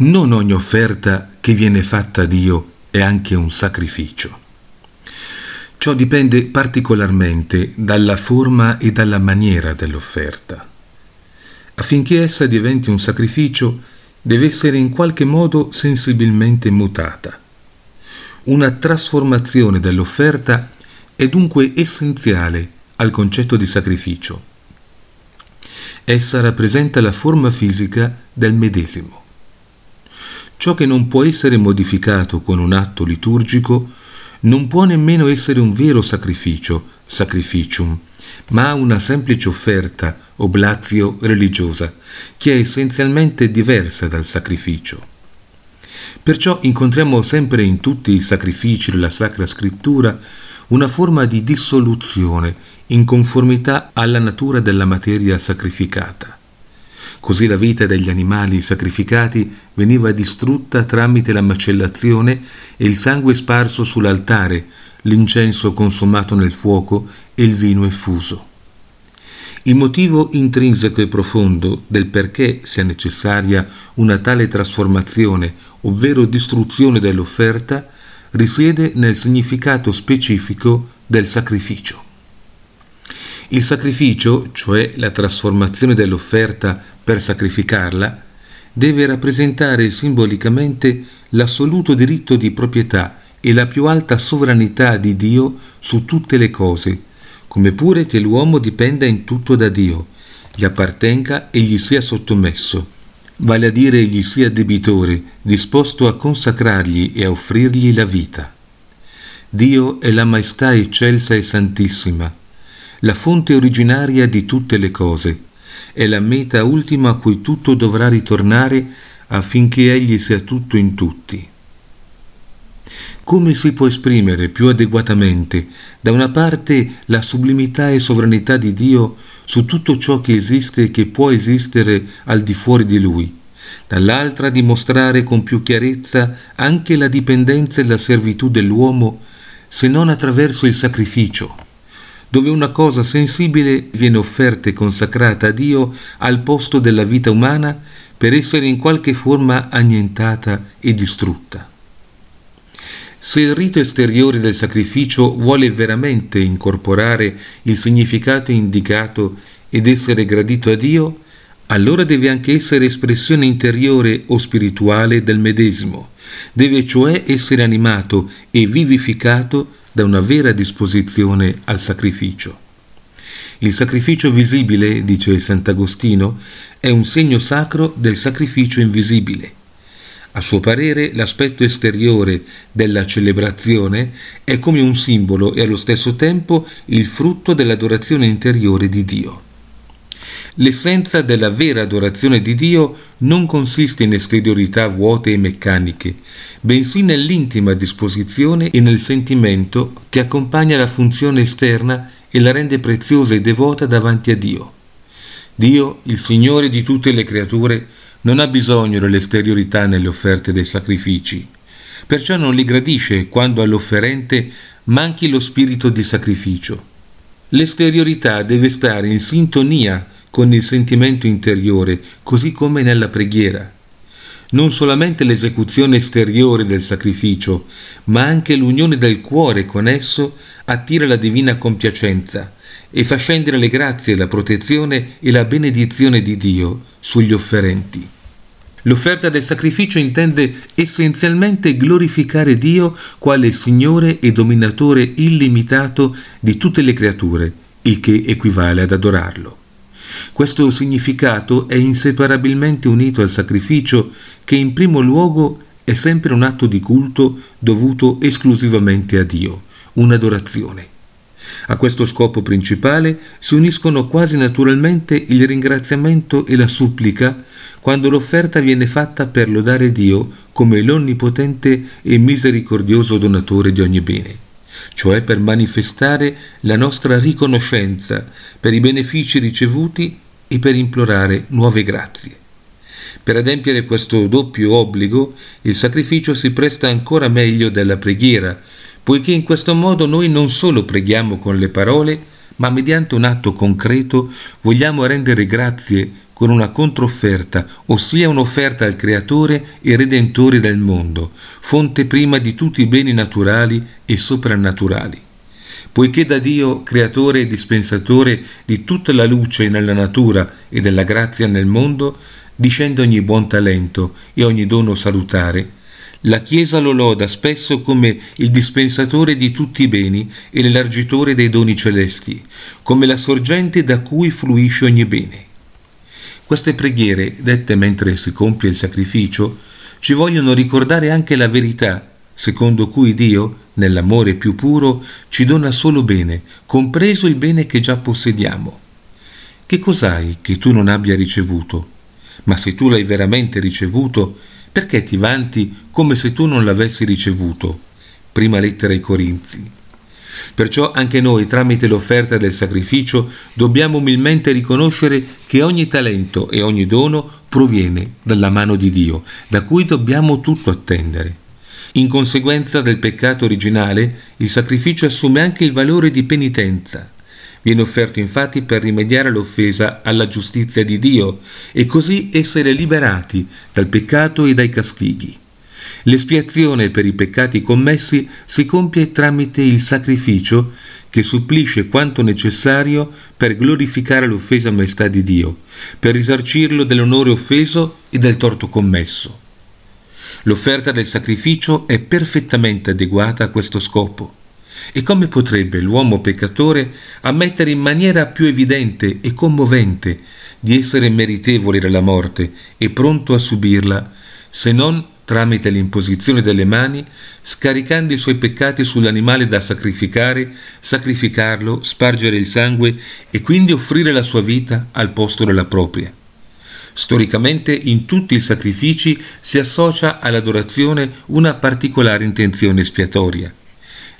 Non ogni offerta che viene fatta a Dio è anche un sacrificio. Ciò dipende particolarmente dalla forma e dalla maniera dell'offerta. Affinché essa diventi un sacrificio, deve essere in qualche modo sensibilmente mutata. Una trasformazione dell'offerta è dunque essenziale al concetto di sacrificio. Essa rappresenta la forma fisica del medesimo. Ciò che non può essere modificato con un atto liturgico non può nemmeno essere un vero sacrificio, sacrificium, ma una semplice offerta, oblazio religiosa, che è essenzialmente diversa dal sacrificio. Perciò incontriamo sempre in tutti i sacrifici della Sacra Scrittura una forma di dissoluzione in conformità alla natura della materia sacrificata. Così la vita degli animali sacrificati veniva distrutta tramite la macellazione e il sangue sparso sull'altare, l'incenso consumato nel fuoco e il vino effuso. Il motivo intrinseco e profondo del perché sia necessaria una tale trasformazione, ovvero distruzione dell'offerta, risiede nel significato specifico del sacrificio. Il sacrificio, cioè la trasformazione dell'offerta per sacrificarla, deve rappresentare simbolicamente l'assoluto diritto di proprietà e la più alta sovranità di Dio su tutte le cose, come pure che l'uomo dipenda in tutto da Dio, gli appartenga e gli sia sottomesso, vale a dire gli sia debitore, disposto a consacrargli e a offrirgli la vita. Dio è la maestà eccelsa e santissima, la fonte originaria di tutte le cose, è la meta ultima a cui tutto dovrà ritornare affinché Egli sia tutto in tutti. Come si può esprimere più adeguatamente, da una parte, la sublimità e sovranità di Dio su tutto ciò che esiste e che può esistere al di fuori di Lui, dall'altra dimostrare con più chiarezza anche la dipendenza e la servitù dell'uomo, se non attraverso il sacrificio, dove una cosa sensibile viene offerta e consacrata a Dio al posto della vita umana per essere in qualche forma annientata e distrutta. Se il rito esteriore del sacrificio vuole veramente incorporare il significato indicato ed essere gradito a Dio, allora deve anche essere espressione interiore o spirituale del medesimo, deve cioè essere animato e vivificato da una vera disposizione al sacrificio. Il sacrificio visibile, dice Sant'Agostino, è un segno sacro del sacrificio invisibile. A suo parere l'aspetto esteriore della celebrazione è come un simbolo e allo stesso tempo il frutto dell'adorazione interiore di Dio. L'essenza della vera adorazione di Dio non consiste in esteriorità vuote e meccaniche, bensì nell'intima disposizione e nel sentimento che accompagna la funzione esterna e la rende preziosa e devota davanti a Dio. Dio, il Signore di tutte le creature, non ha bisogno dell'esteriorità nelle offerte dei sacrifici, perciò non li gradisce quando all'offerente manchi lo spirito di sacrificio. L'esteriorità deve stare in sintonia con il sentimento interiore, così come nella preghiera. Non solamente l'esecuzione esteriore del sacrificio, ma anche l'unione del cuore con esso attira la divina compiacenza e fa scendere le grazie, la protezione e la benedizione di Dio sugli offerenti. L'offerta del sacrificio intende essenzialmente glorificare Dio quale Signore e dominatore illimitato di tutte le creature, il che equivale ad adorarlo. Questo significato è inseparabilmente unito al sacrificio che in primo luogo è sempre un atto di culto dovuto esclusivamente a Dio, un'adorazione. A questo scopo principale si uniscono quasi naturalmente il ringraziamento e la supplica quando l'offerta viene fatta per lodare Dio come l'onnipotente e misericordioso donatore di ogni bene cioè per manifestare la nostra riconoscenza per i benefici ricevuti e per implorare nuove grazie. Per adempiere questo doppio obbligo, il sacrificio si presta ancora meglio della preghiera, poiché in questo modo noi non solo preghiamo con le parole, ma mediante un atto concreto vogliamo rendere grazie con una controfferta, ossia un'offerta al Creatore e Redentore del mondo, fonte prima di tutti i beni naturali e soprannaturali. Poiché da Dio, Creatore e Dispensatore di tutta la luce nella natura e della grazia nel mondo, discende ogni buon talento e ogni dono salutare, la Chiesa lo loda spesso come il dispensatore di tutti i beni e l'elargitore dei doni celesti, come la sorgente da cui fluisce ogni bene. Queste preghiere, dette mentre si compie il sacrificio, ci vogliono ricordare anche la verità, secondo cui Dio, nell'amore più puro, ci dona solo bene, compreso il bene che già possediamo. Che cos'hai che tu non abbia ricevuto? Ma se tu l'hai veramente ricevuto, perché ti vanti come se tu non l'avessi ricevuto? Prima lettera ai Corinzi. Perciò anche noi, tramite l'offerta del sacrificio, dobbiamo umilmente riconoscere che ogni talento e ogni dono proviene dalla mano di Dio, da cui dobbiamo tutto attendere. In conseguenza del peccato originale, il sacrificio assume anche il valore di penitenza. Viene offerto infatti per rimediare all'offesa alla giustizia di Dio e così essere liberati dal peccato e dai castighi. L'espiazione per i peccati commessi si compie tramite il sacrificio che supplisce quanto necessario per glorificare l'offesa maestà di Dio, per risarcirlo dell'onore offeso e del torto commesso. L'offerta del sacrificio è perfettamente adeguata a questo scopo. E come potrebbe l'uomo peccatore ammettere in maniera più evidente e commovente di essere meritevole della morte e pronto a subirla, se non tramite l'imposizione delle mani, scaricando i suoi peccati sull'animale da sacrificare, sacrificarlo, spargere il sangue e quindi offrire la sua vita al posto della propria. Storicamente in tutti i sacrifici si associa all'adorazione una particolare intenzione espiatoria.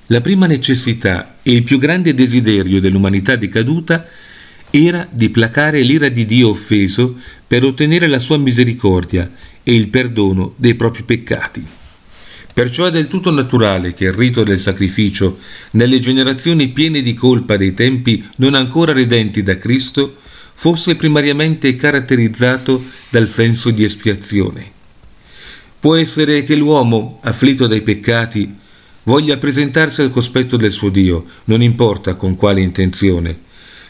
La prima necessità e il più grande desiderio dell'umanità decaduta era di placare l'ira di Dio offeso per ottenere la sua misericordia e il perdono dei propri peccati. Perciò è del tutto naturale che il rito del sacrificio, nelle generazioni piene di colpa dei tempi non ancora redenti da Cristo, fosse primariamente caratterizzato dal senso di espiazione. Può essere che l'uomo, afflitto dai peccati, voglia presentarsi al cospetto del suo Dio, non importa con quale intenzione,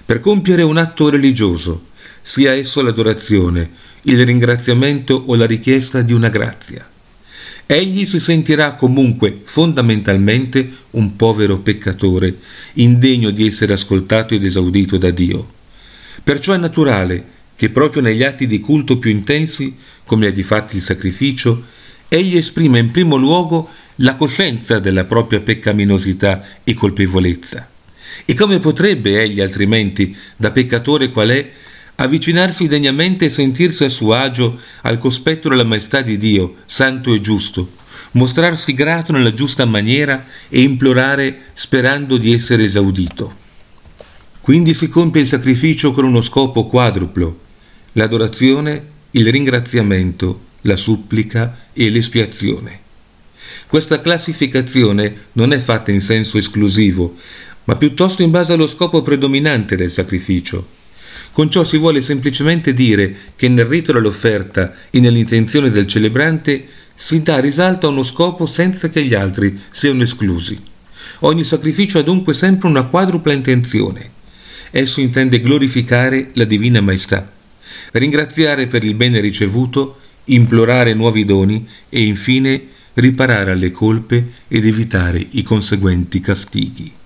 per compiere un atto religioso, sia esso l'adorazione, il ringraziamento o la richiesta di una grazia. Egli si sentirà comunque fondamentalmente un povero peccatore, indegno di essere ascoltato ed esaudito da Dio. Perciò è naturale che proprio negli atti di culto più intensi, come è difatti il sacrificio, egli esprime in primo luogo la coscienza della propria peccaminosità e colpevolezza. E come potrebbe egli altrimenti, da peccatore qual è, avvicinarsi degnamente e sentirsi a suo agio al cospetto della maestà di Dio, santo e giusto, mostrarsi grato nella giusta maniera e implorare sperando di essere esaudito. Quindi si compie il sacrificio con uno scopo quadruplo, l'adorazione, il ringraziamento, la supplica e l'espiazione. Questa classificazione non è fatta in senso esclusivo, ma piuttosto in base allo scopo predominante del sacrificio. Con ciò si vuole semplicemente dire che nel rito dell'offerta e nell'intenzione del celebrante si dà risalto a uno scopo senza che gli altri siano esclusi. Ogni sacrificio ha dunque sempre una quadrupla intenzione. Esso intende glorificare la Divina Maestà, ringraziare per il bene ricevuto, implorare nuovi doni e infine riparare alle colpe ed evitare i conseguenti castighi.